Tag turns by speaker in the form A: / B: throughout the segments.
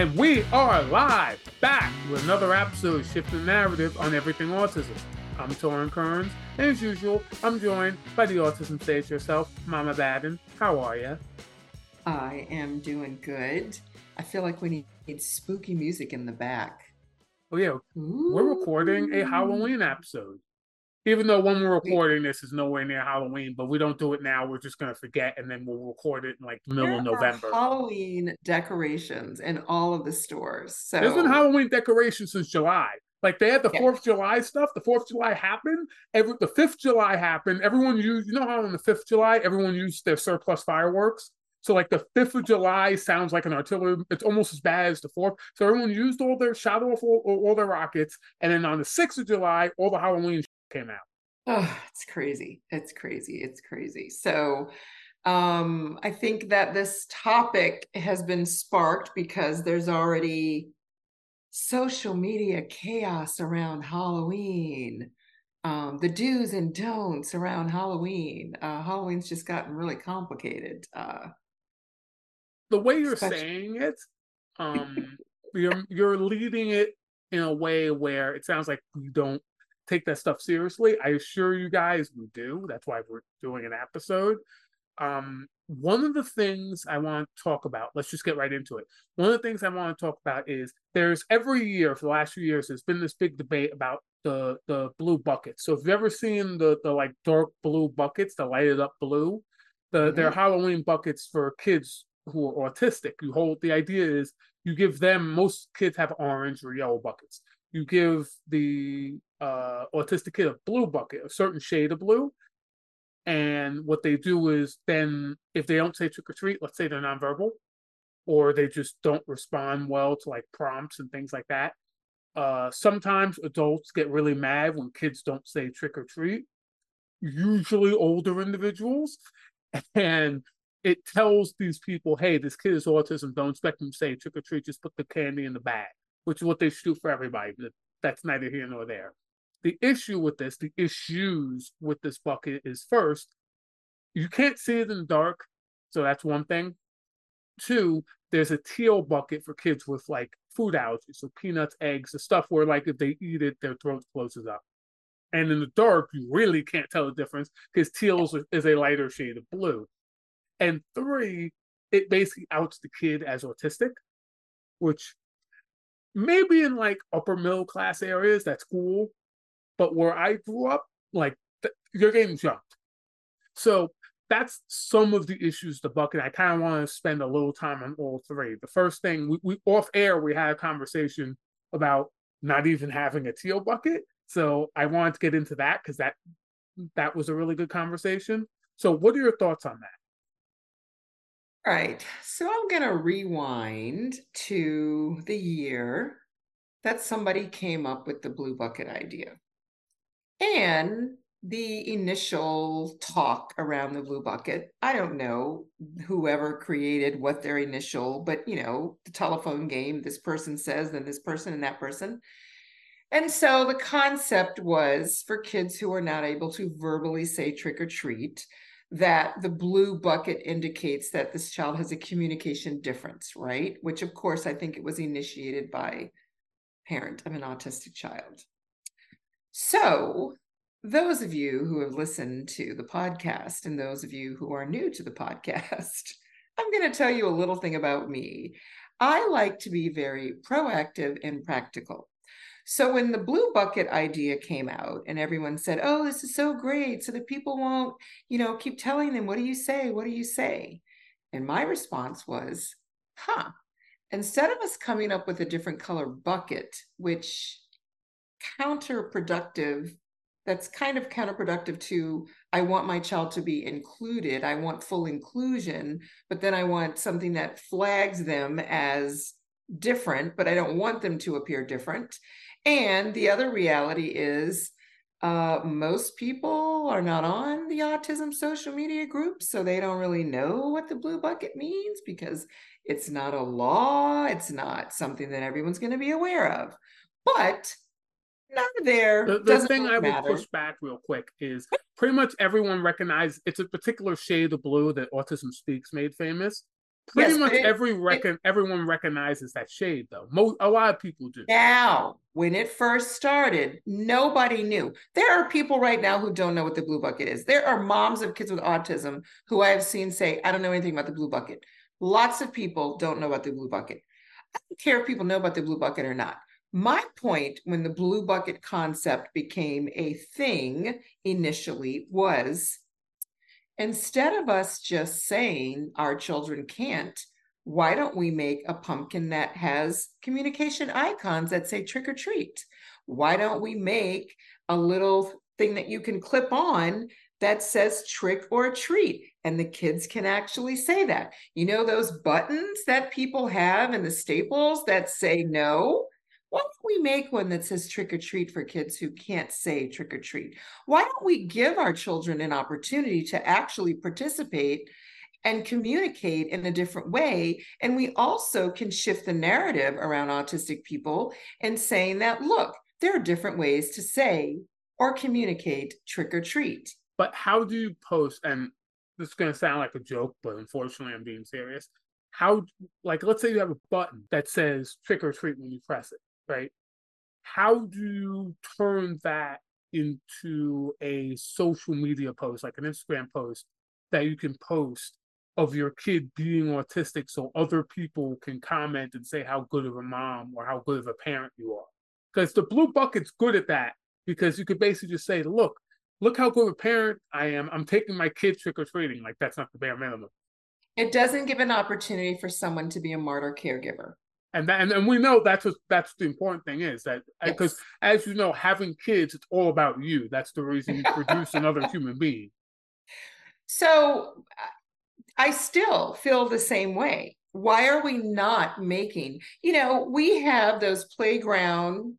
A: And we are live, back with another episode of Shift the Narrative on Everything Autism. I'm Torrin Kearns, and as usual, I'm joined by the autism sage herself, Mama Baden. How are you?
B: I am doing good. I feel like we need, need spooky music in the back.
A: Oh yeah, Ooh. we're recording a Halloween episode. Even though when we're recording this is nowhere near Halloween, but we don't do it now. We're just gonna forget, and then we'll record it in like the middle of November.
B: Halloween decorations in all of the stores. So
A: there's been Halloween decorations since July. Like they had the Fourth of July stuff. The Fourth of July happened. Every the Fifth July happened. Everyone used. You know how on the Fifth July everyone used their surplus fireworks. So like the fifth of July sounds like an artillery. It's almost as bad as the fourth. So everyone used all their shot off all, all their rockets, and then on the sixth of July, all the Halloween came out.
B: Oh, it's crazy. It's crazy. It's crazy. So um I think that this topic has been sparked because there's already social media chaos around Halloween. Um, the do's and don'ts around Halloween. Uh, Halloween's just gotten really complicated. Uh,
A: the way you're Especially... saying it, um, you're you're leading it in a way where it sounds like you don't take that stuff seriously. I assure you guys we do. That's why we're doing an episode. Um, one of the things I want to talk about, let's just get right into it. One of the things I want to talk about is there's every year for the last few years, there's been this big debate about the the blue buckets. So if you've ever seen the the like dark blue buckets, the lighted up blue, the mm-hmm. they're Halloween buckets for kids who are autistic. You hold the idea is you give them most kids have orange or yellow buckets. You give the uh, autistic kid a blue bucket, a certain shade of blue. And what they do is then if they don't say trick or treat, let's say they're nonverbal, or they just don't respond well to like prompts and things like that. Uh, sometimes adults get really mad when kids don't say trick or treat, usually older individuals. And it tells these people, hey, this kid is autism. Don't expect them to say trick or treat. Just put the candy in the bag, which is what they should do for everybody. That's neither here nor there. The issue with this, the issues with this bucket is first, you can't see it in the dark. So that's one thing. Two, there's a teal bucket for kids with like food allergies, so peanuts, eggs, the stuff where like if they eat it, their throat closes up. And in the dark, you really can't tell the difference because teal is a lighter shade of blue. And three, it basically outs the kid as autistic, which maybe in like upper middle class areas, that's cool. But where I grew up, like th- you're getting jumped. So that's some of the issues the bucket. I kind of want to spend a little time on all three. The first thing we, we off air, we had a conversation about not even having a teal bucket. So I wanted to get into that because that that was a really good conversation. So what are your thoughts on that?
B: All right. So I'm to rewind to the year that somebody came up with the blue bucket idea and the initial talk around the blue bucket. I don't know whoever created what their initial, but you know, the telephone game, this person says, then this person and that person. And so the concept was for kids who are not able to verbally say trick or treat that the blue bucket indicates that this child has a communication difference, right? Which, of course, I think it was initiated by parent of an autistic child. So, those of you who have listened to the podcast and those of you who are new to the podcast, I'm going to tell you a little thing about me. I like to be very proactive and practical. So when the blue bucket idea came out and everyone said, "Oh, this is so great," so that people won't, you know, keep telling them, "What do you say? What do you say?" And my response was, "Huh. Instead of us coming up with a different color bucket, which counterproductive that's kind of counterproductive to I want my child to be included. I want full inclusion, but then I want something that flags them as different, but I don't want them to appear different. And the other reality is, uh, most people are not on the autism social media groups, so they don't really know what the blue bucket means because it's not a law, it's not something that everyone's going to be aware of. But not there.
A: The, the thing I would push back real quick is pretty much everyone recognizes it's a particular shade of blue that Autism Speaks made famous. pretty yes, much it, every reckon it, everyone recognizes that shade though. Most a lot of people do.
B: Now, when it first started, nobody knew. There are people right now who don't know what the blue bucket is. There are moms of kids with autism who I have seen say, "I don't know anything about the blue bucket." Lots of people don't know about the blue bucket. I don't care if people know about the blue bucket or not. My point when the blue bucket concept became a thing initially was instead of us just saying our children can't, why don't we make a pumpkin that has communication icons that say trick or treat? Why don't we make a little thing that you can clip on that says trick or treat? And the kids can actually say that. You know, those buttons that people have and the staples that say no? Why don't we make one that says trick or treat for kids who can't say trick or treat? Why don't we give our children an opportunity to actually participate and communicate in a different way? And we also can shift the narrative around autistic people and saying that, look, there are different ways to say or communicate trick or treat.
A: But how do you post? And this is going to sound like a joke, but unfortunately, I'm being serious. How, like, let's say you have a button that says trick or treat when you press it right? How do you turn that into a social media post, like an Instagram post that you can post of your kid being autistic so other people can comment and say how good of a mom or how good of a parent you are? Because the blue bucket's good at that because you could basically just say, look, look how good of a parent I am. I'm taking my kid trick or treating. Like that's not the bare minimum.
B: It doesn't give an opportunity for someone to be a martyr caregiver
A: and that, and, and we know that's what that's the important thing is that because yes. as you know having kids it's all about you. That's the reason you produce another human being.
B: So uh, i still feel the same way. Why are we not making you know we have those playground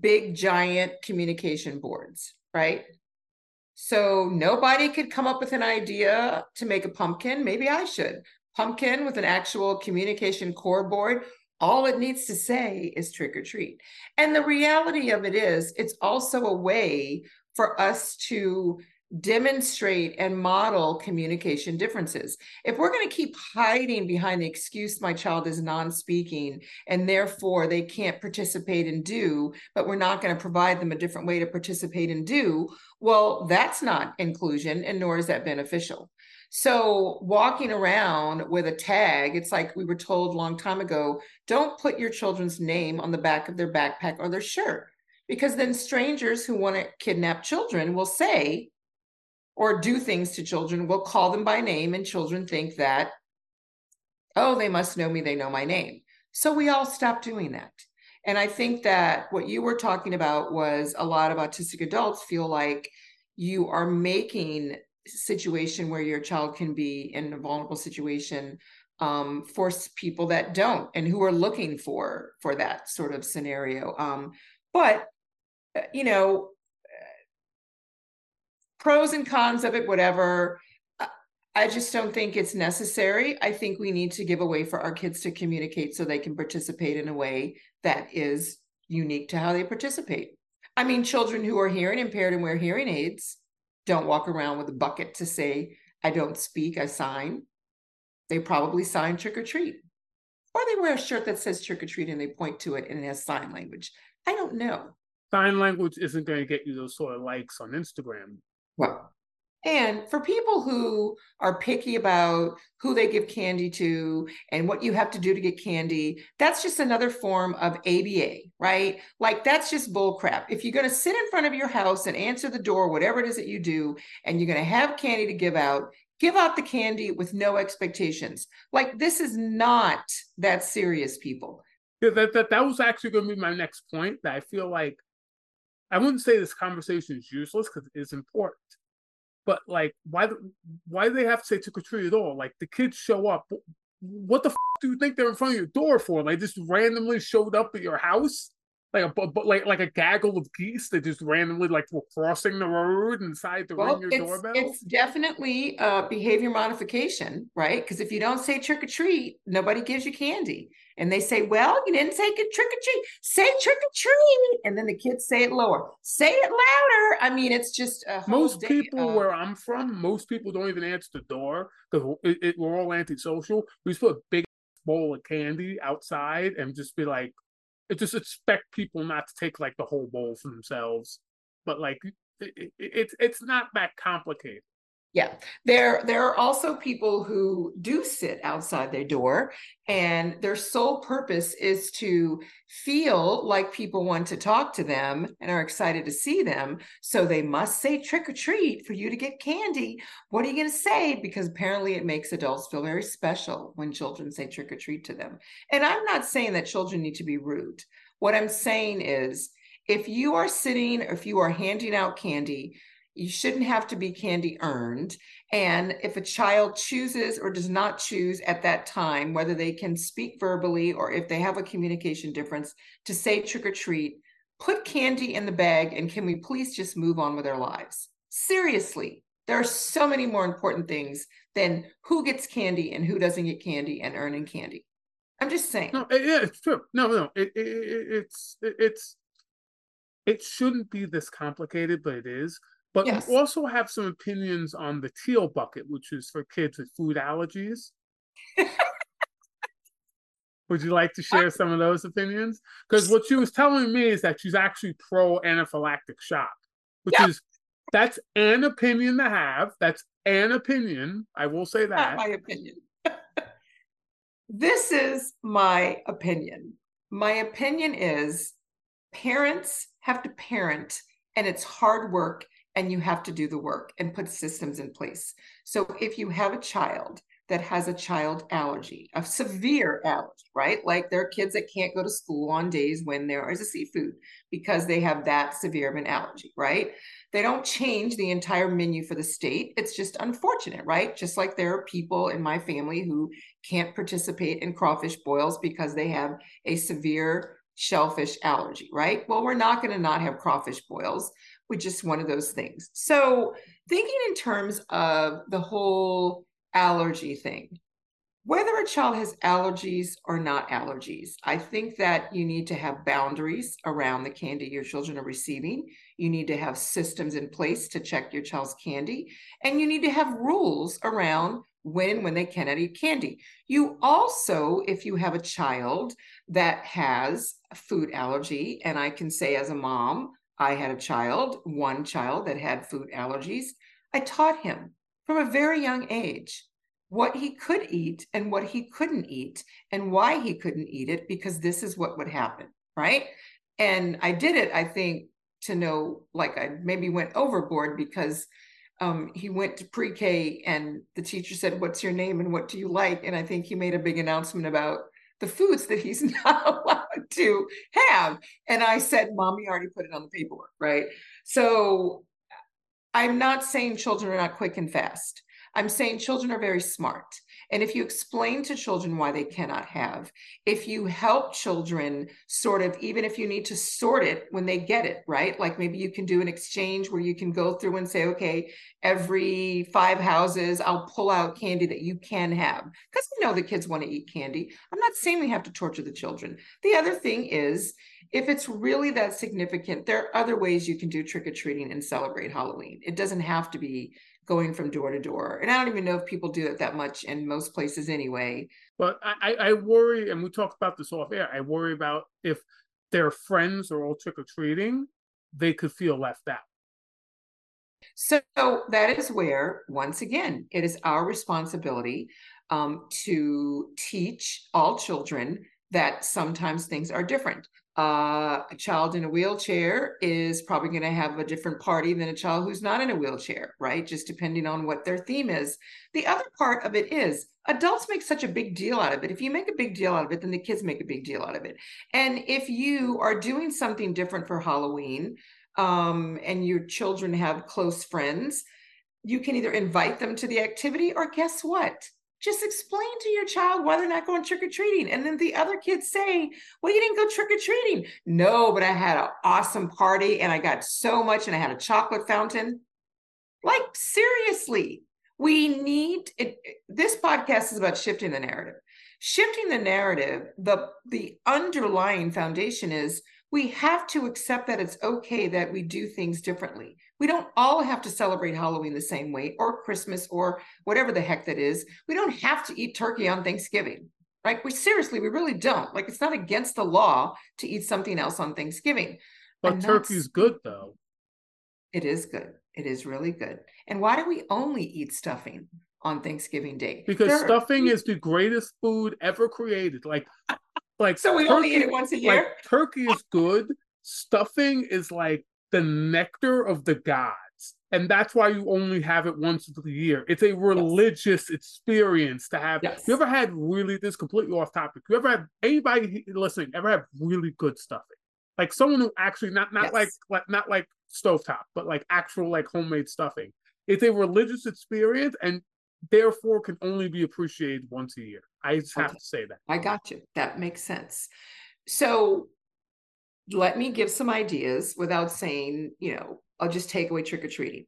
B: big giant communication boards right? So nobody could come up with an idea to make a pumpkin. Maybe i should. Pumpkin with an actual communication core board all it needs to say is trick or treat. And the reality of it is, it's also a way for us to demonstrate and model communication differences. If we're going to keep hiding behind the excuse my child is non speaking and therefore they can't participate and do, but we're not going to provide them a different way to participate and do, well, that's not inclusion and nor is that beneficial. So walking around with a tag, it's like we were told a long time ago, don't put your children's name on the back of their backpack or their shirt. Because then strangers who want to kidnap children will say or do things to children, We'll call them by name, and children think that, oh, they must know me, they know my name. So we all stop doing that. And I think that what you were talking about was a lot of autistic adults feel like you are making situation where your child can be in a vulnerable situation um, for people that don't and who are looking for for that sort of scenario. Um, but uh, you know, pros and cons of it, whatever. I just don't think it's necessary. I think we need to give a way for our kids to communicate so they can participate in a way that is unique to how they participate. I mean, children who are hearing impaired and wear hearing aids don't walk around with a bucket to say, I don't speak, I sign. They probably sign trick or treat. Or they wear a shirt that says trick or treat and they point to it and it has sign language. I don't know.
A: Sign language isn't going to get you those sort of likes on Instagram.
B: Well, and for people who are picky about who they give candy to and what you have to do to get candy, that's just another form of ABA, right? Like that's just bull crap. If you're going to sit in front of your house and answer the door, whatever it is that you do, and you're going to have candy to give out, give out the candy with no expectations. Like this is not that serious, people.
A: Yeah, that, that, that was actually going to be my next point that I feel like I wouldn't say this conversation is useless because it's important but like, why why do they have to say trick or treat at all? Like the kids show up. What the f- do you think they're in front of your door for? Like just randomly showed up at your house? Like a but like like a gaggle of geese that just randomly like were crossing the road inside to well, ring your
B: it's,
A: doorbell?
B: It's definitely a behavior modification, right? Because if you don't say trick or treat, nobody gives you candy. And they say, Well, you didn't say trick or treat. Say trick or treat. And then the kids say it lower. Say it louder. I mean, it's just
A: most people
B: of...
A: where I'm from, most people don't even answer the door because we're all antisocial. We just put a big bowl of candy outside and just be like, just expect people not to take like the whole bowl for themselves. But like, it, it, it's it's not that complicated.
B: Yeah, there there are also people who do sit outside their door, and their sole purpose is to feel like people want to talk to them and are excited to see them. So they must say trick or treat for you to get candy. What are you going to say? Because apparently it makes adults feel very special when children say trick or treat to them. And I'm not saying that children need to be rude. What I'm saying is, if you are sitting, if you are handing out candy you shouldn't have to be candy earned. And if a child chooses or does not choose at that time, whether they can speak verbally or if they have a communication difference, to say trick or treat, put candy in the bag and can we please just move on with our lives? Seriously, there are so many more important things than who gets candy and who doesn't get candy and earning candy. I'm just saying.
A: No, yeah, it's true. No, no, it, it, it's it's it shouldn't be this complicated, but it is. But yes. we also have some opinions on the teal bucket, which is for kids with food allergies. Would you like to share some of those opinions? Because what she was telling me is that she's actually pro anaphylactic shock, which is that's an opinion to have. That's an opinion. I will say that.
B: Not my opinion. this is my opinion. My opinion is parents have to parent, and it's hard work and you have to do the work and put systems in place. So if you have a child that has a child allergy, a severe allergy, right? Like there are kids that can't go to school on days when there is a seafood because they have that severe of an allergy, right? They don't change the entire menu for the state. It's just unfortunate, right? Just like there are people in my family who can't participate in crawfish boils because they have a severe shellfish allergy, right? Well, we're not going to not have crawfish boils with just one of those things. So, thinking in terms of the whole allergy thing, whether a child has allergies or not allergies, I think that you need to have boundaries around the candy your children are receiving. You need to have systems in place to check your child's candy, and you need to have rules around when when they cannot eat candy. You also, if you have a child that has food allergy, and I can say as a mom, I had a child, one child that had food allergies. I taught him from a very young age what he could eat and what he couldn't eat and why he couldn't eat it because this is what would happen, right? And I did it, I think, to know like I maybe went overboard because um, he went to pre-K and the teacher said, What's your name and what do you like? And I think he made a big announcement about the foods that he's not allowed to have. And I said, Mommy already put it on the paperwork, right? So I'm not saying children are not quick and fast. I'm saying children are very smart. And if you explain to children why they cannot have, if you help children sort of, even if you need to sort it when they get it, right? Like maybe you can do an exchange where you can go through and say, okay, every five houses, I'll pull out candy that you can have. Because we know the kids want to eat candy. I'm not saying we have to torture the children. The other thing is, if it's really that significant, there are other ways you can do trick or treating and celebrate Halloween. It doesn't have to be going from door to door. And I don't even know if people do it that much in most places anyway.
A: But I, I worry, and we talked about this off air, I worry about if their friends are all trick or treating, they could feel left out.
B: So that is where, once again, it is our responsibility um, to teach all children that sometimes things are different uh, a child in a wheelchair is probably going to have a different party than a child who's not in a wheelchair, right? Just depending on what their theme is. The other part of it is adults make such a big deal out of it. If you make a big deal out of it, then the kids make a big deal out of it. And if you are doing something different for Halloween um, and your children have close friends, you can either invite them to the activity or guess what? Just explain to your child why they're not going trick or treating. And then the other kids say, Well, you didn't go trick or treating. No, but I had an awesome party and I got so much and I had a chocolate fountain. Like, seriously, we need it. This podcast is about shifting the narrative. Shifting the narrative, the, the underlying foundation is we have to accept that it's okay that we do things differently. We don't all have to celebrate Halloween the same way or Christmas or whatever the heck that is. We don't have to eat turkey on Thanksgiving. right? we seriously, we really don't. Like it's not against the law to eat something else on Thanksgiving.
A: But turkey's good though.
B: It is good. It is really good. And why do we only eat stuffing on Thanksgiving Day?
A: Because there stuffing are... is the greatest food ever created. Like like
B: so we turkey, only eat it once a year. Like,
A: turkey is good. Stuffing is like the nectar of the gods. And that's why you only have it once a year. It's a religious yes. experience to have. Yes. You ever had really this completely off topic? You ever had anybody listening ever have really good stuffing? Like someone who actually not not yes. like like not like stovetop, but like actual like homemade stuffing. It's a religious experience and therefore can only be appreciated once a year. I just have to say that.
B: I got you. That makes sense. So let me give some ideas without saying, you know, I'll just take away trick or treating.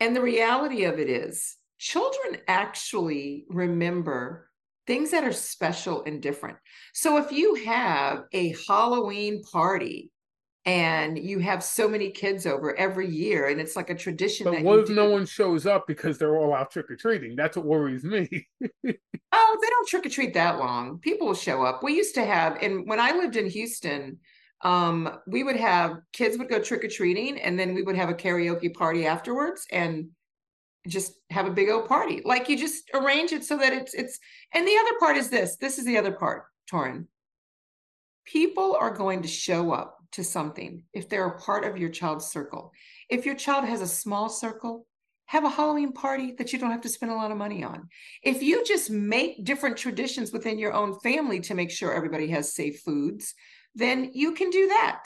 B: And the reality of it is, children actually remember things that are special and different. So if you have a Halloween party and you have so many kids over every year and it's like a tradition
A: but what if do. no one shows up because they're all out trick-or-treating that's what worries me
B: oh they don't trick-or-treat that long people will show up we used to have and when i lived in houston um, we would have kids would go trick-or-treating and then we would have a karaoke party afterwards and just have a big old party like you just arrange it so that it's it's and the other part is this this is the other part Torrin. people are going to show up to something if they're a part of your child's circle. If your child has a small circle, have a Halloween party that you don't have to spend a lot of money on. If you just make different traditions within your own family to make sure everybody has safe foods, then you can do that.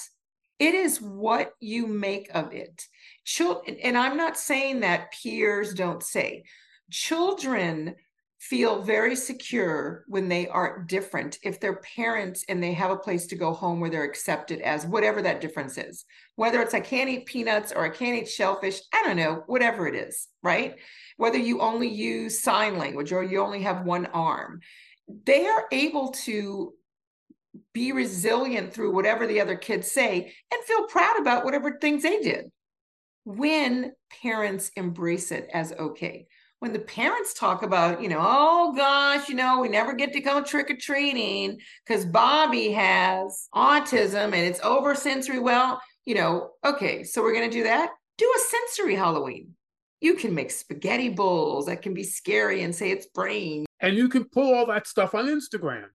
B: It is what you make of it. Children, and I'm not saying that peers don't say. Children feel very secure when they are different if they're parents and they have a place to go home where they're accepted as whatever that difference is whether it's i can't eat peanuts or i can't eat shellfish i don't know whatever it is right whether you only use sign language or you only have one arm they are able to be resilient through whatever the other kids say and feel proud about whatever things they did when parents embrace it as okay when the parents talk about, you know, oh gosh, you know, we never get to go trick or treating because Bobby has autism and it's over sensory. Well, you know, okay, so we're going to do that. Do a sensory Halloween. You can make spaghetti bowls that can be scary and say it's brain.
A: And you can pull all that stuff on Instagram.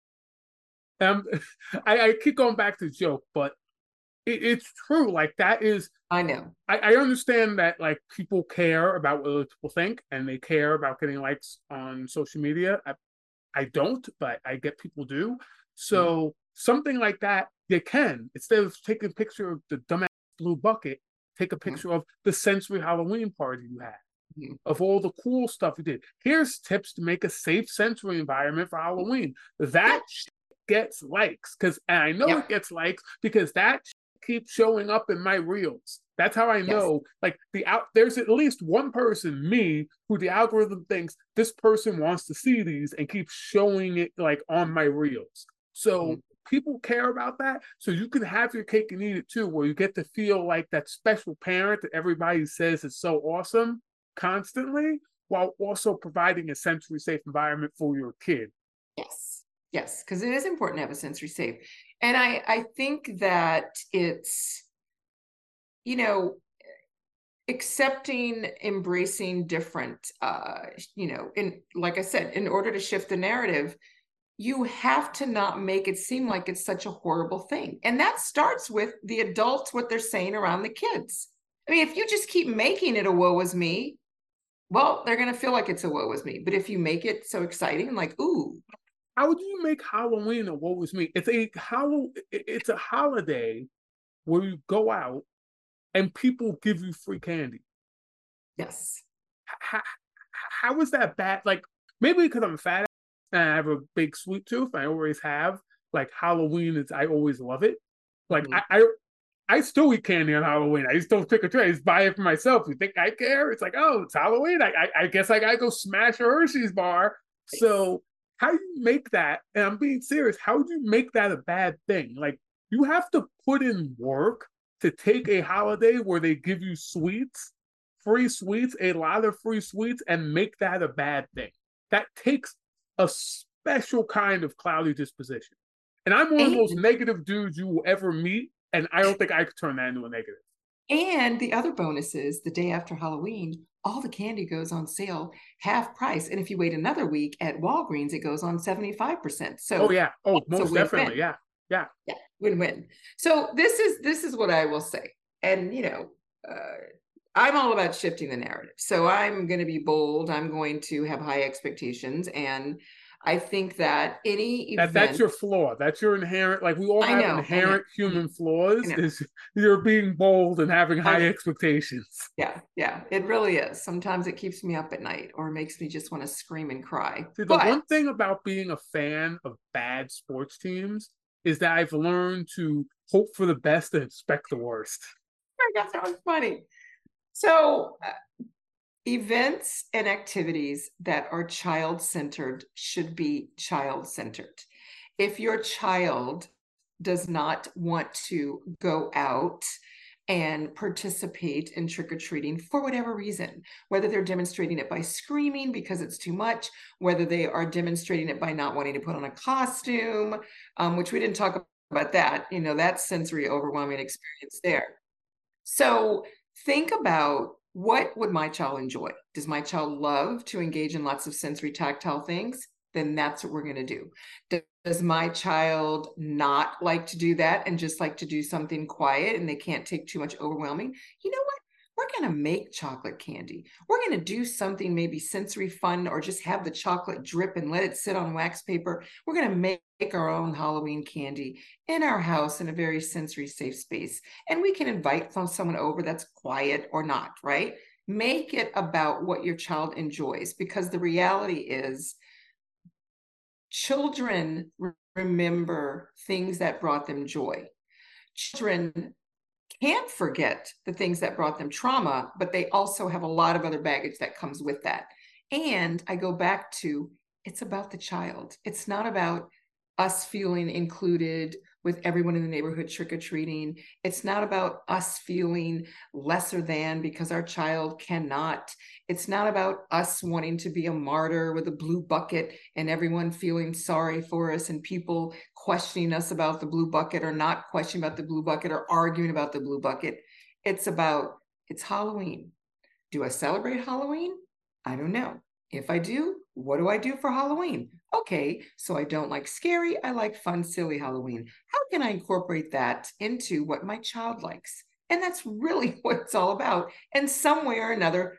A: Um, I, I keep going back to the joke, but it, it's true. Like that is.
B: I know.
A: I, I understand that like people care about what other people think, and they care about getting likes on social media. I, I don't, but I get people do. So mm-hmm. something like that, you can instead of taking a picture of the dumbass blue bucket, take a mm-hmm. picture mm-hmm. of the sensory Halloween party you had. Mm-hmm. Of all the cool stuff you did. Here's tips to make a safe sensory environment for Halloween. That gets likes because I know it gets likes because that keeps showing up in my reels. That's how I know. Yes. Like the out there's at least one person, me, who the algorithm thinks this person wants to see these and keeps showing it like on my reels. So mm-hmm. people care about that. So you can have your cake and eat it too, where you get to feel like that special parent that everybody says is so awesome constantly, while also providing a sensory safe environment for your kid.
B: Yes. Yes, because it is important to have a sensory safe. And I, I think that it's, you know, accepting, embracing different, uh, you know, in like I said, in order to shift the narrative, you have to not make it seem like it's such a horrible thing. And that starts with the adults, what they're saying around the kids. I mean, if you just keep making it a woe is me, well, they're going to feel like it's a woe is me. But if you make it so exciting, like, ooh,
A: how do you make Halloween a what was me? It's a how it's a holiday where you go out and people give you free candy.
B: Yes.
A: How, how is that bad? Like maybe because I'm fat and I have a big sweet tooth. I always have. Like Halloween is, I always love it. Like mm-hmm. I, I, I still eat candy on Halloween. I just don't trick or treat. I just buy it for myself. You think I care? It's like, oh, it's Halloween. I, I, I guess I gotta go smash a Hershey's bar. So how do you make that? And I'm being serious. How do you make that a bad thing? Like you have to put in work to take a holiday where they give you sweets, free sweets, a lot of free sweets, and make that a bad thing. That takes a special kind of cloudy disposition. And I'm one of the most negative dudes you will ever meet, and I don't think I could turn that into a negative.
B: And the other bonus is the day after Halloween, all the candy goes on sale half price. And if you wait another week at Walgreens, it goes on 75%. So
A: Oh yeah. Oh, most definitely. Yeah. Yeah.
B: Yeah. Win-win. So this is this is what I will say. And you know, uh, I'm all about shifting the narrative. So I'm going to be bold. I'm going to have high expectations and I think that any event,
A: that, that's your flaw. That's your inherent. Like we all have know, inherent human flaws. Is you're being bold and having high expectations.
B: Yeah, yeah, it really is. Sometimes it keeps me up at night or makes me just want to scream and cry.
A: See, the but, one thing about being a fan of bad sports teams is that I've learned to hope for the best and expect the worst.
B: I guess that was funny. So, uh, events and activities that are child centered should be child centered. If your child does not want to go out and participate in trick or treating for whatever reason, whether they're demonstrating it by screaming because it's too much, whether they are demonstrating it by not wanting to put on a costume, um, which we didn't talk about that, you know, that sensory overwhelming experience there. So think about what would my child enjoy? Does my child love to engage in lots of sensory tactile things? Then that's what we're going to do. Does my child not like to do that and just like to do something quiet and they can't take too much overwhelming? You know what? We're going to make chocolate candy. We're going to do something maybe sensory fun or just have the chocolate drip and let it sit on wax paper. We're going to make our own Halloween candy in our house in a very sensory safe space. And we can invite someone over that's quiet or not, right? Make it about what your child enjoys because the reality is children remember things that brought them joy. Children can't forget the things that brought them trauma, but they also have a lot of other baggage that comes with that. And I go back to it's about the child. It's not about us feeling included with everyone in the neighborhood trick or treating. It's not about us feeling lesser than because our child cannot. It's not about us wanting to be a martyr with a blue bucket and everyone feeling sorry for us and people questioning us about the blue bucket or not questioning about the blue bucket or arguing about the blue bucket. It's about it's Halloween. Do I celebrate Halloween? I don't know. If I do, what do I do for Halloween? Okay, so I don't like scary, I like fun, silly Halloween. How can I incorporate that into what my child likes? And that's really what it's all about. And some way or another,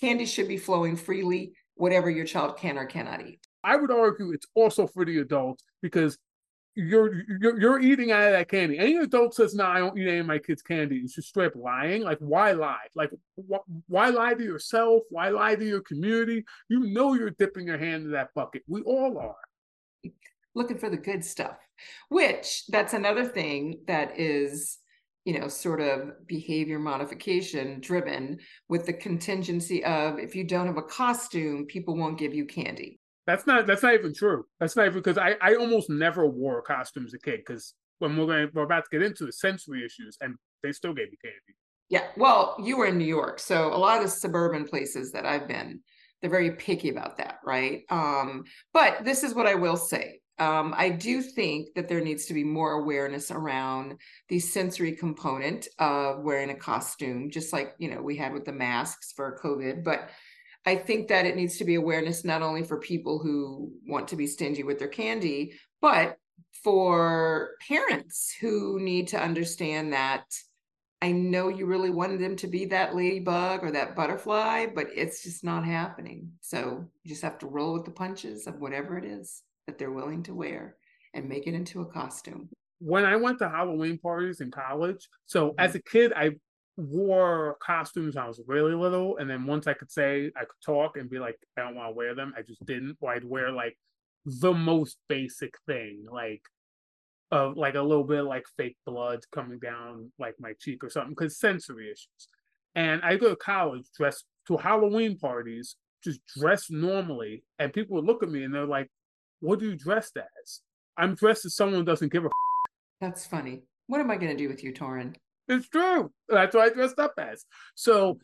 B: candy should be flowing freely, whatever your child can or cannot eat.
A: I would argue it's also for the adults because you're, you're you're eating out of that candy. Any adult says, "No, nah, I don't eat any of my kids' candy," it's just straight lying. Like, why lie? Like, wh- why lie to yourself? Why lie to your community? You know you're dipping your hand in that bucket. We all are
B: looking for the good stuff. Which that's another thing that is you know sort of behavior modification driven with the contingency of if you don't have a costume people won't give you candy
A: that's not that's not even true. That's not even because I I almost never wore costumes as a kid because when we're going we're about to get into the sensory issues and they still gave me candy.
B: Yeah, well, you were in New York, so a lot of suburban places that I've been, they're very picky about that, right? Um, but this is what I will say. Um, I do think that there needs to be more awareness around the sensory component of wearing a costume, just like you know we had with the masks for COVID, but I think that it needs to be awareness not only for people who want to be stingy with their candy, but for parents who need to understand that I know you really wanted them to be that ladybug or that butterfly, but it's just not happening. So you just have to roll with the punches of whatever it is that they're willing to wear and make it into a costume.
A: When I went to Halloween parties in college, so mm-hmm. as a kid, I wore costumes I was really little, and then once I could say I could talk and be like, I don't want to wear them, I just didn't. Or I'd wear like the most basic thing, like of like a little bit like fake blood coming down like my cheek or something, because sensory issues. And I go to college dressed to Halloween parties, just dressed normally, and people would look at me and they're like, "What are you dressed as?" I'm dressed as someone who doesn't give a.
B: That's funny. What am I going to do with you, Torrin?
A: It's true. That's what I dressed up as. So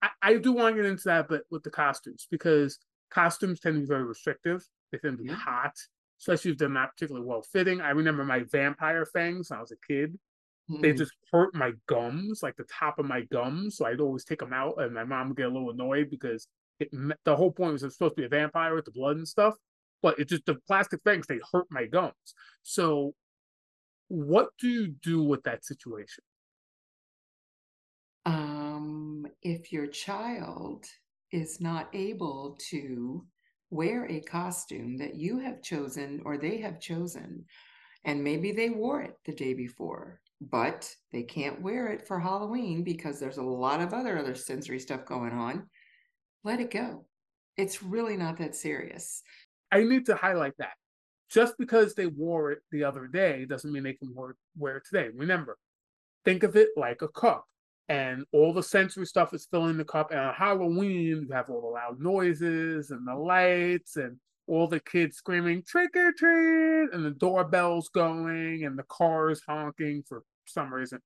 A: I, I do want to get into that, but with the costumes, because costumes tend to be very restrictive. They tend to be hot, especially if they're not particularly well fitting. I remember my vampire fangs when I was a kid. Mm. They just hurt my gums, like the top of my gums. So I'd always take them out, and my mom would get a little annoyed because it, the whole point was it was supposed to be a vampire with the blood and stuff. But it just the plastic fangs they hurt my gums. So what do you do with that situation?
B: Um, if your child is not able to wear a costume that you have chosen or they have chosen, and maybe they wore it the day before, but they can't wear it for Halloween because there's a lot of other other sensory stuff going on, let it go. It's really not that serious.
A: I need to highlight that just because they wore it the other day doesn't mean they can wear, it today. Remember, think of it like a cup, and all the sensory stuff is filling the cup. And on Halloween, you have all the loud noises and the lights and all the kids screaming trick or treat, and the doorbells going and the cars honking for some reason.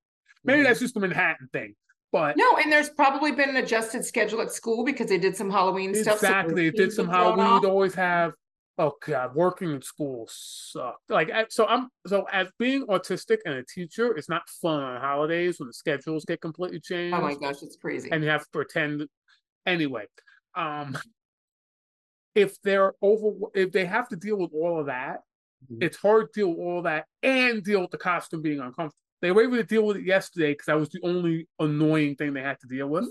A: Maybe mm-hmm. that's just the Manhattan thing. But
B: no, and there's probably been an adjusted schedule at school because they did some Halloween
A: exactly,
B: stuff.
A: Exactly, so they did some Halloween. You'd always have oh god, working in school sucked. Like so, I'm so as being autistic and a teacher, it's not fun on holidays when the schedules get completely changed.
B: Oh my gosh, it's crazy.
A: And you have to pretend. Anyway, um, if they're over, if they have to deal with all of that, mm-hmm. it's hard to deal with all that and deal with the costume being uncomfortable. They were able to deal with it yesterday because that was the only annoying thing they had to deal with.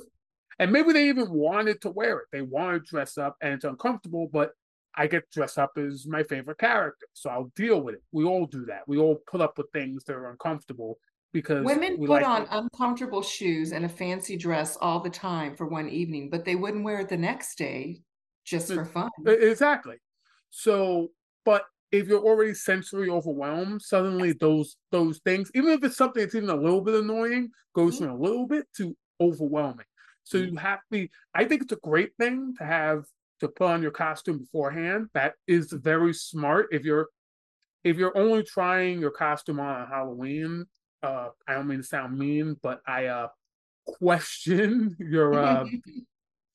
A: And maybe they even wanted to wear it. They wanted to dress up and it's uncomfortable, but I get dressed up as my favorite character. So I'll deal with it. We all do that. We all put up with things that are uncomfortable because
B: women put like on uncomfortable shoes and a fancy dress all the time for one evening, but they wouldn't wear it the next day just for fun.
A: Exactly. So, but if you're already sensory overwhelmed, suddenly those those things, even if it's something that's even a little bit annoying, goes mm-hmm. from a little bit to overwhelming. So mm-hmm. you have to be. I think it's a great thing to have to put on your costume beforehand. That is very smart. If you're if you're only trying your costume on Halloween, uh, I don't mean to sound mean, but I uh, question your uh,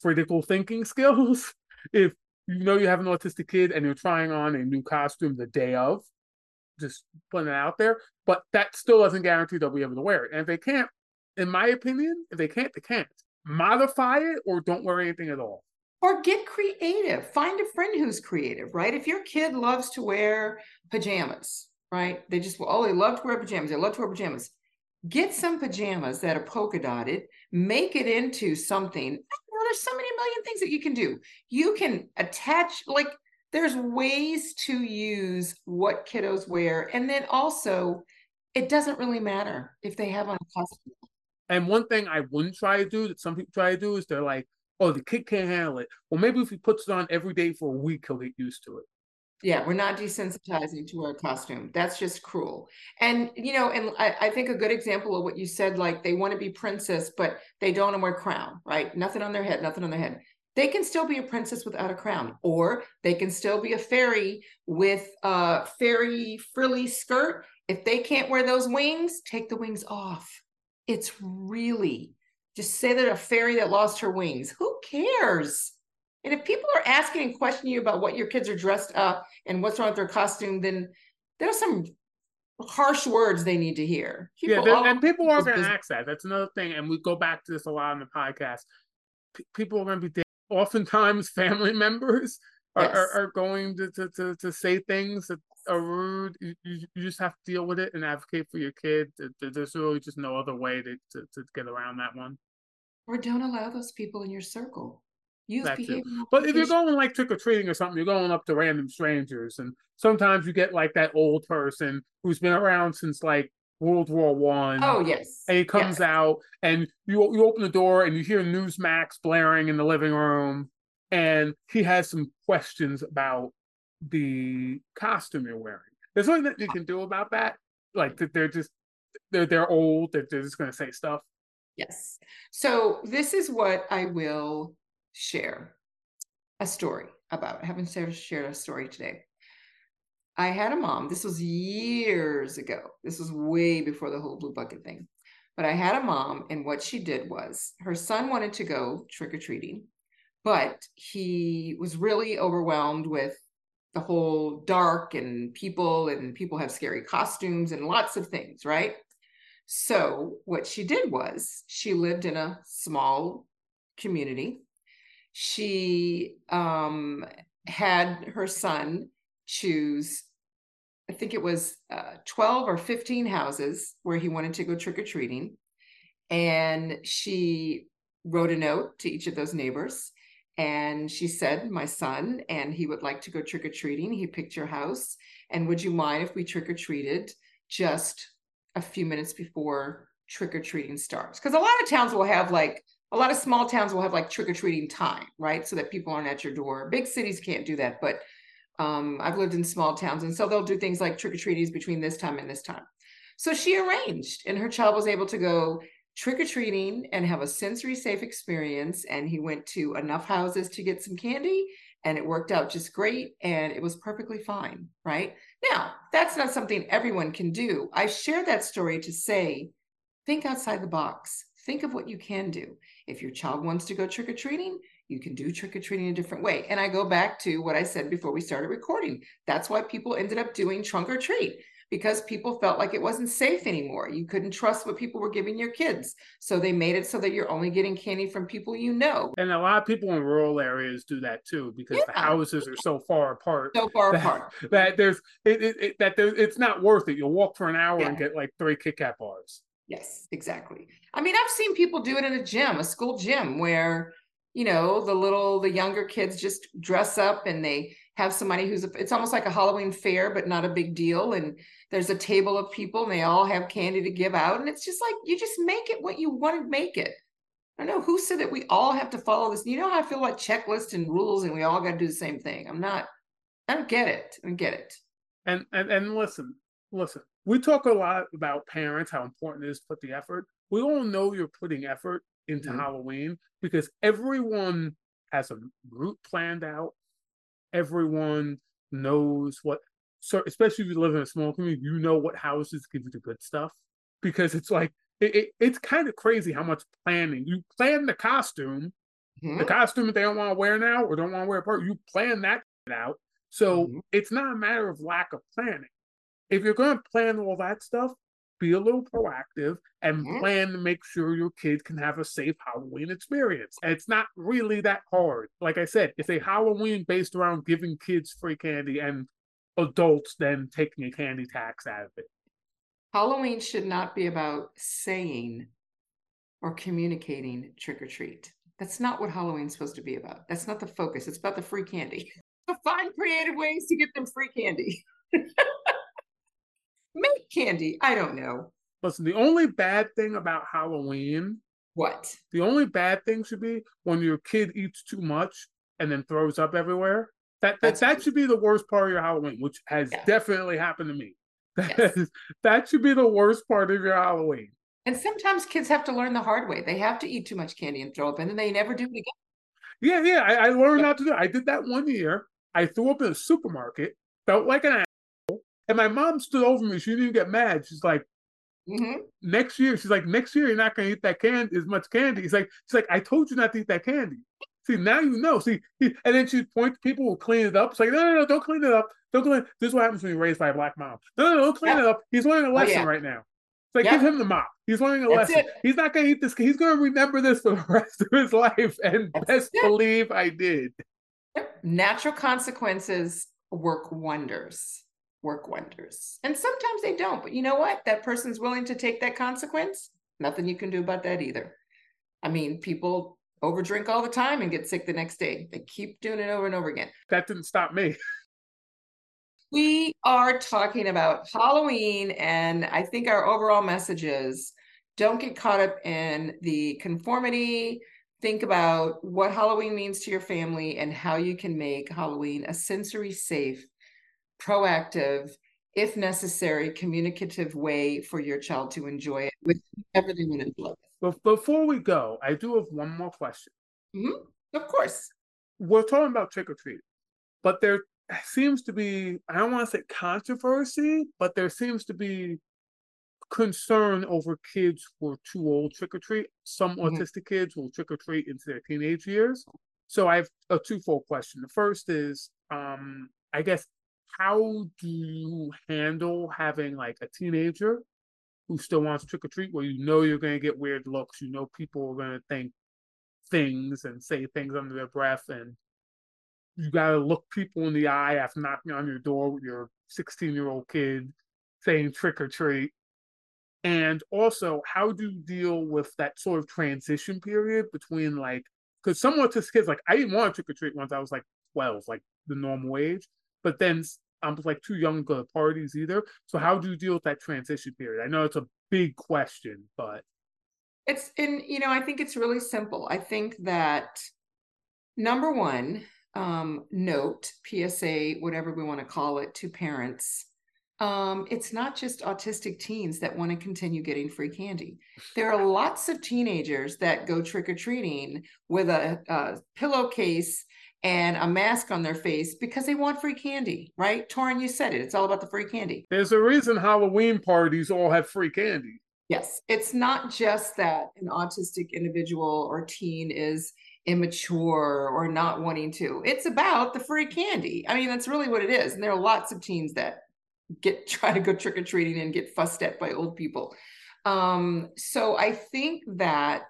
A: critical thinking skills. If you know you have an autistic kid and you're trying on a new costume the day of, just putting it out there. But that still doesn't guarantee they'll be able to wear it. And if they can't, in my opinion, if they can't, they can't. Modify it or don't wear anything at all
B: or get creative. Find a friend who's creative, right? If your kid loves to wear pajamas, right? They just, oh, they love to wear pajamas. They love to wear pajamas. Get some pajamas that are polka dotted, make it into something. Well, there's so many million things that you can do. You can attach, like, there's ways to use what kiddos wear. And then also, it doesn't really matter if they have on a costume.
A: And one thing I wouldn't try to do that some people try to do is they're like, oh, the kid can't handle it. Well, maybe if he puts it on every day for a week, he'll get used to it.
B: Yeah, we're not desensitizing to our costume. That's just cruel. And you know, and I, I, think a good example of what you said, like they want to be princess, but they don't want to wear crown, right? Nothing on their head, nothing on their head. They can still be a princess without a crown, or they can still be a fairy with a fairy frilly skirt. If they can't wear those wings, take the wings off. It's really just say that a fairy that lost her wings. Who cares? And if people are asking and questioning you about what your kids are dressed up and what's wrong with their costume, then there's some harsh words they need to hear.
A: People yeah, and people are going to ask that. That's another thing. And we go back to this a lot on the podcast. P- people are going to be oftentimes family members are, yes. are, are, going to, to, to, to, say things that are rude. You, you, just have to deal with it and advocate for your kid. There's really just no other way to, to, to get around that one.
B: Or don't allow those people in your circle. Use behavior.
A: But if you're going like trick or treating or something, you're going up to random strangers, and sometimes you get like that old person who's been around since like World War One.
B: Oh yes.
A: And he comes
B: yes.
A: out, and you you open the door, and you hear Newsmax blaring in the living room, and he has some questions about the costume you're wearing. There's nothing that you can do about that. Like they're just they're they're old. They're, they're just going to say stuff.
B: Yes. So this is what I will share a story about. I haven't shared a story today. I had a mom, this was years ago. This was way before the whole blue bucket thing. But I had a mom, and what she did was her son wanted to go trick or treating, but he was really overwhelmed with the whole dark and people, and people have scary costumes and lots of things, right? So, what she did was she lived in a small community. She um, had her son choose, I think it was uh, 12 or 15 houses where he wanted to go trick or treating. And she wrote a note to each of those neighbors. And she said, My son, and he would like to go trick or treating. He picked your house. And would you mind if we trick or treated just a few minutes before trick or treating starts? Because a lot of towns will have like, a lot of small towns will have like trick or treating time, right? So that people aren't at your door. Big cities can't do that. But um, I've lived in small towns, and so they'll do things like trick or treaties between this time and this time. So she arranged, and her child was able to go trick or treating and have a sensory safe experience. And he went to enough houses to get some candy, and it worked out just great. And it was perfectly fine, right? Now, that's not something everyone can do. I share that story to say, think outside the box. Think of what you can do. If your child wants to go trick or treating, you can do trick or treating a different way. And I go back to what I said before we started recording. That's why people ended up doing trunk or treat because people felt like it wasn't safe anymore. You couldn't trust what people were giving your kids. So they made it so that you're only getting candy from people you know.
A: And a lot of people in rural areas do that too because yeah. the houses are so far apart.
B: So far
A: that,
B: apart.
A: That there's it, it, it that there, it's not worth it. You'll walk for an hour yeah. and get like three Kit Kat bars.
B: Yes, exactly. I mean, I've seen people do it in a gym, a school gym where you know, the little, the younger kids just dress up and they have somebody who's, a, it's almost like a Halloween fair, but not a big deal. And there's a table of people and they all have candy to give out. And it's just like, you just make it what you want to make it. I don't know who said that we all have to follow this. You know how I feel like checklists and rules and we all got to do the same thing. I'm not, I don't get it. I don't get it.
A: And, and, and listen, listen, we talk a lot about parents, how important it is to put the effort. We all know you're putting effort into mm-hmm. Halloween because everyone has a route planned out. Everyone knows what, so especially if you live in a small community, you know what houses give you the good stuff because it's like it, it, it's kind of crazy how much planning you plan the costume, mm-hmm. the costume that they don't want to wear now or don't want to wear part. You plan that out, so mm-hmm. it's not a matter of lack of planning. If you're going to plan all that stuff, be a little proactive and mm-hmm. plan to make sure your kid can have a safe Halloween experience. And it's not really that hard. Like I said, it's a Halloween based around giving kids free candy and adults then taking a candy tax out of it.
B: Halloween should not be about saying or communicating trick or treat. That's not what Halloween's supposed to be about. That's not the focus. It's about the free candy. So Find creative ways to get them free candy. make candy. I don't know.
A: Listen, the only bad thing about Halloween.
B: What?
A: The only bad thing should be when your kid eats too much and then throws up everywhere. That that, that should be the worst part of your Halloween, which has yeah. definitely happened to me. Yes. that should be the worst part of your Halloween.
B: And sometimes kids have to learn the hard way. They have to eat too much candy and throw up, and then they never do it again.
A: Yeah, yeah. I, I learned yeah. not to do. It. I did that one year. I threw up in a supermarket. Felt like an and my mom stood over me. She didn't even get mad. She's like, mm-hmm. next year, she's like, next year you're not gonna eat that candy as much candy. He's like, she's like, I told you not to eat that candy. See, now you know. See, and then she points people will clean it up. It's like, no, no, no, don't clean it up. Don't clean. This is what happens when you're raised by a black mom. No, no, don't clean yeah. it up. He's learning a oh, lesson oh, yeah. right now. It's like, yeah. give him the mop. He's learning a That's lesson. It. He's not gonna eat this. He's gonna remember this for the rest of his life. And That's best it. believe I did.
B: Natural consequences work wonders work wonders. And sometimes they don't, but you know what? That person's willing to take that consequence. Nothing you can do about that either. I mean, people overdrink all the time and get sick the next day. They keep doing it over and over again.
A: That didn't stop me.
B: We are talking about Halloween, and I think our overall message is don't get caught up in the conformity. Think about what Halloween means to your family and how you can make Halloween a sensory safe, proactive, if necessary, communicative way for your child to enjoy it with everything in love.
A: But before we go, I do have one more question.
B: Mm-hmm. Of course.
A: We're talking about trick or treat, but there seems to be, I don't want to say controversy, but there seems to be concern over kids who are too old trick or treat. Some mm-hmm. autistic kids will trick or treat into their teenage years. So I have a twofold question. The first is, um, I guess, how do you handle having like a teenager who still wants trick or treat, where you know you're going to get weird looks, you know people are going to think things and say things under their breath, and you got to look people in the eye after knocking on your door with your 16 year old kid saying trick or treat. And also, how do you deal with that sort of transition period between like, because some autistic kids, like, I didn't want trick or treat once I was like 12, like the normal age. But then I'm like too young to go to parties either. So how do you deal with that transition period? I know it's a big question, but
B: it's and you know, I think it's really simple. I think that number one, um, note, PSA, whatever we want to call it, to parents. Um, it's not just autistic teens that want to continue getting free candy. There are lots of teenagers that go trick or treating with a, a pillowcase and a mask on their face because they want free candy, right? Torrin, you said it. It's all about the free candy.
A: There's a reason Halloween parties all have free candy.
B: Yes. It's not just that an autistic individual or teen is immature or not wanting to. It's about the free candy. I mean, that's really what it is. And there are lots of teens that get try to go trick or treating and get fussed at by old people. Um, so I think that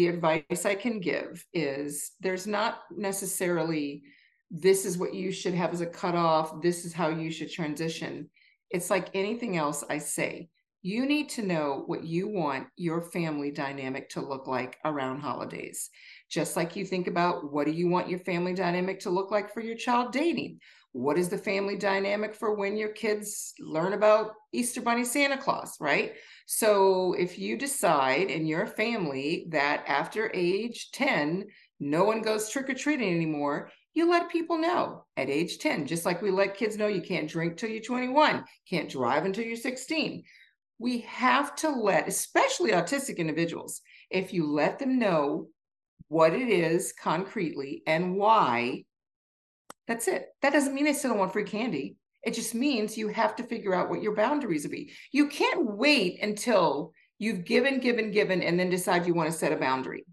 B: the advice I can give is there's not necessarily this is what you should have as a cutoff, this is how you should transition. It's like anything else I say. You need to know what you want your family dynamic to look like around holidays. Just like you think about what do you want your family dynamic to look like for your child dating? What is the family dynamic for when your kids learn about Easter Bunny Santa Claus, right? So if you decide in your family that after age 10, no one goes trick or treating anymore, you let people know at age 10, just like we let kids know you can't drink till you're 21, can't drive until you're 16. We have to let, especially autistic individuals, if you let them know what it is concretely and why, that's it. That doesn't mean they still don't want free candy. It just means you have to figure out what your boundaries will be. You can't wait until you've given, given, given, and then decide you want to set a boundary.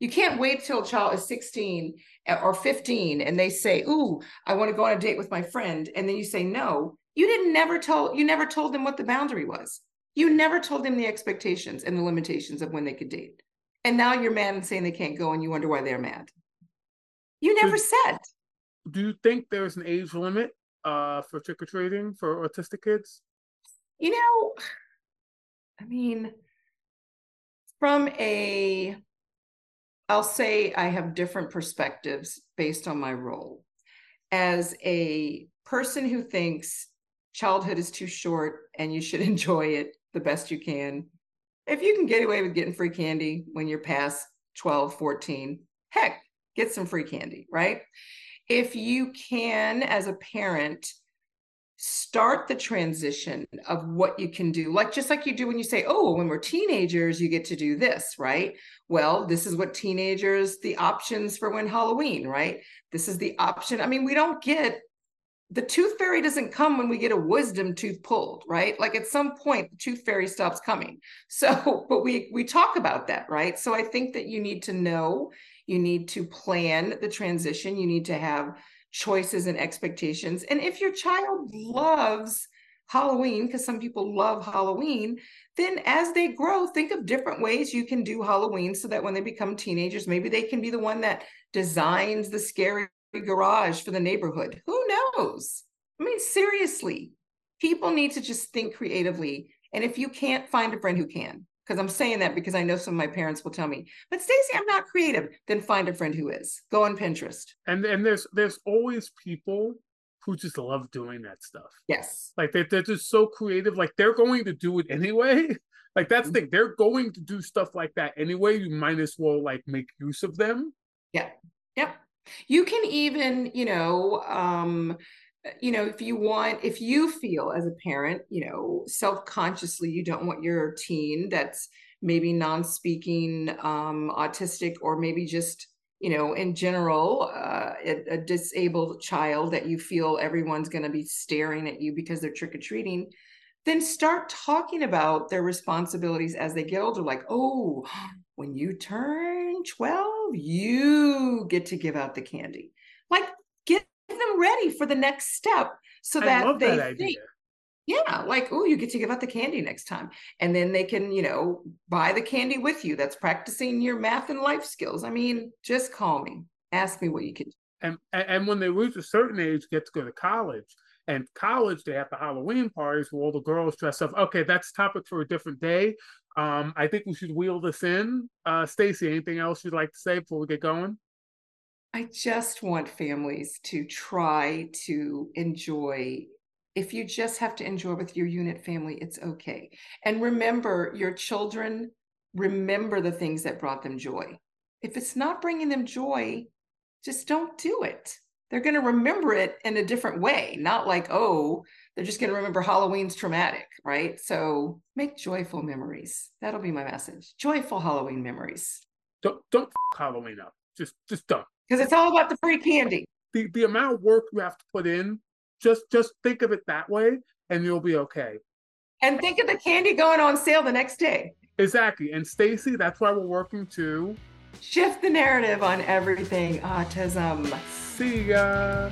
B: You can't wait till a child is 16 eh, or 15 and they say, Ooh, I want to go on a date with my friend. And then you say no. You didn't never told you never told them what the boundary was. You never told them the expectations and the limitations of when they could date. And now you're mad and saying they can't go and you wonder why they're mad. You never said.
A: Do you think there's an age limit uh, for trick or treating for autistic kids?
B: You know, I mean, from a, I'll say I have different perspectives based on my role. As a person who thinks childhood is too short and you should enjoy it the best you can, if you can get away with getting free candy when you're past 12, 14, heck, get some free candy, right? If you can, as a parent, start the transition of what you can do. Like just like you do when you say oh when we're teenagers you get to do this right? Well this is what teenagers the options for when halloween right? This is the option. I mean we don't get the tooth fairy doesn't come when we get a wisdom tooth pulled right? Like at some point the tooth fairy stops coming. So but we we talk about that right? So i think that you need to know you need to plan the transition. You need to have choices and expectations. And if your child loves Halloween, because some people love Halloween, then as they grow, think of different ways you can do Halloween so that when they become teenagers, maybe they can be the one that designs the scary garage for the neighborhood. Who knows? I mean, seriously, people need to just think creatively. And if you can't find a friend who can, because I'm saying that because I know some of my parents will tell me, but Stacy, I'm not creative. Then find a friend who is. Go on Pinterest.
A: And and there's there's always people who just love doing that stuff.
B: Yes.
A: Like they, they're just so creative. Like they're going to do it anyway. Like that's the
B: Mm-hmm.
A: thing. They're going to do stuff like that anyway. You might as well like make use of them.
B: Yeah. Yep. You can even, you know, um, you know, if you want, if you feel as a parent, you know, self-consciously, you don't want your teen that's maybe non-speaking, um, autistic, or maybe just, you know, in general, uh, a, a disabled child that you feel everyone's going to be staring at you because they're trick-or-treating then start talking about their responsibilities as they get older like oh when you turn 12 you get to give out the candy. Like them ready for the next step so that they
A: that
B: think
A: idea.
B: yeah like oh you get to give out the candy next time and then they can you know buy the candy with you that's practicing your math and life skills i mean just call me ask me what you can do
A: And and and when they reach a certain age, get to go to college. And college, they have the Halloween parties where all the girls dress up. Okay, that's topic for a different day. Um, I think we should wheel this in. Uh, Stacy, anything else you'd like to say before we get going?
B: I just want families to try to enjoy. If you just have to enjoy with your unit family, it's okay. And remember, your children remember the things that brought them joy. If it's not bringing them joy, just don't do it. They're going to remember it in a different way, not like, oh, they're just going to remember Halloween's traumatic, right? So make joyful memories. That'll be my message. Joyful Halloween memories.
A: Don't don't Halloween up. Just just don't.
B: Because it's all about the free candy.
A: The the amount of work you have to put in, just just think of it that way, and you'll be okay.
B: And think of the candy going on sale the next day.
A: Exactly. And Stacy, that's why we're working to
B: Shift the narrative on everything autism.
A: see ya.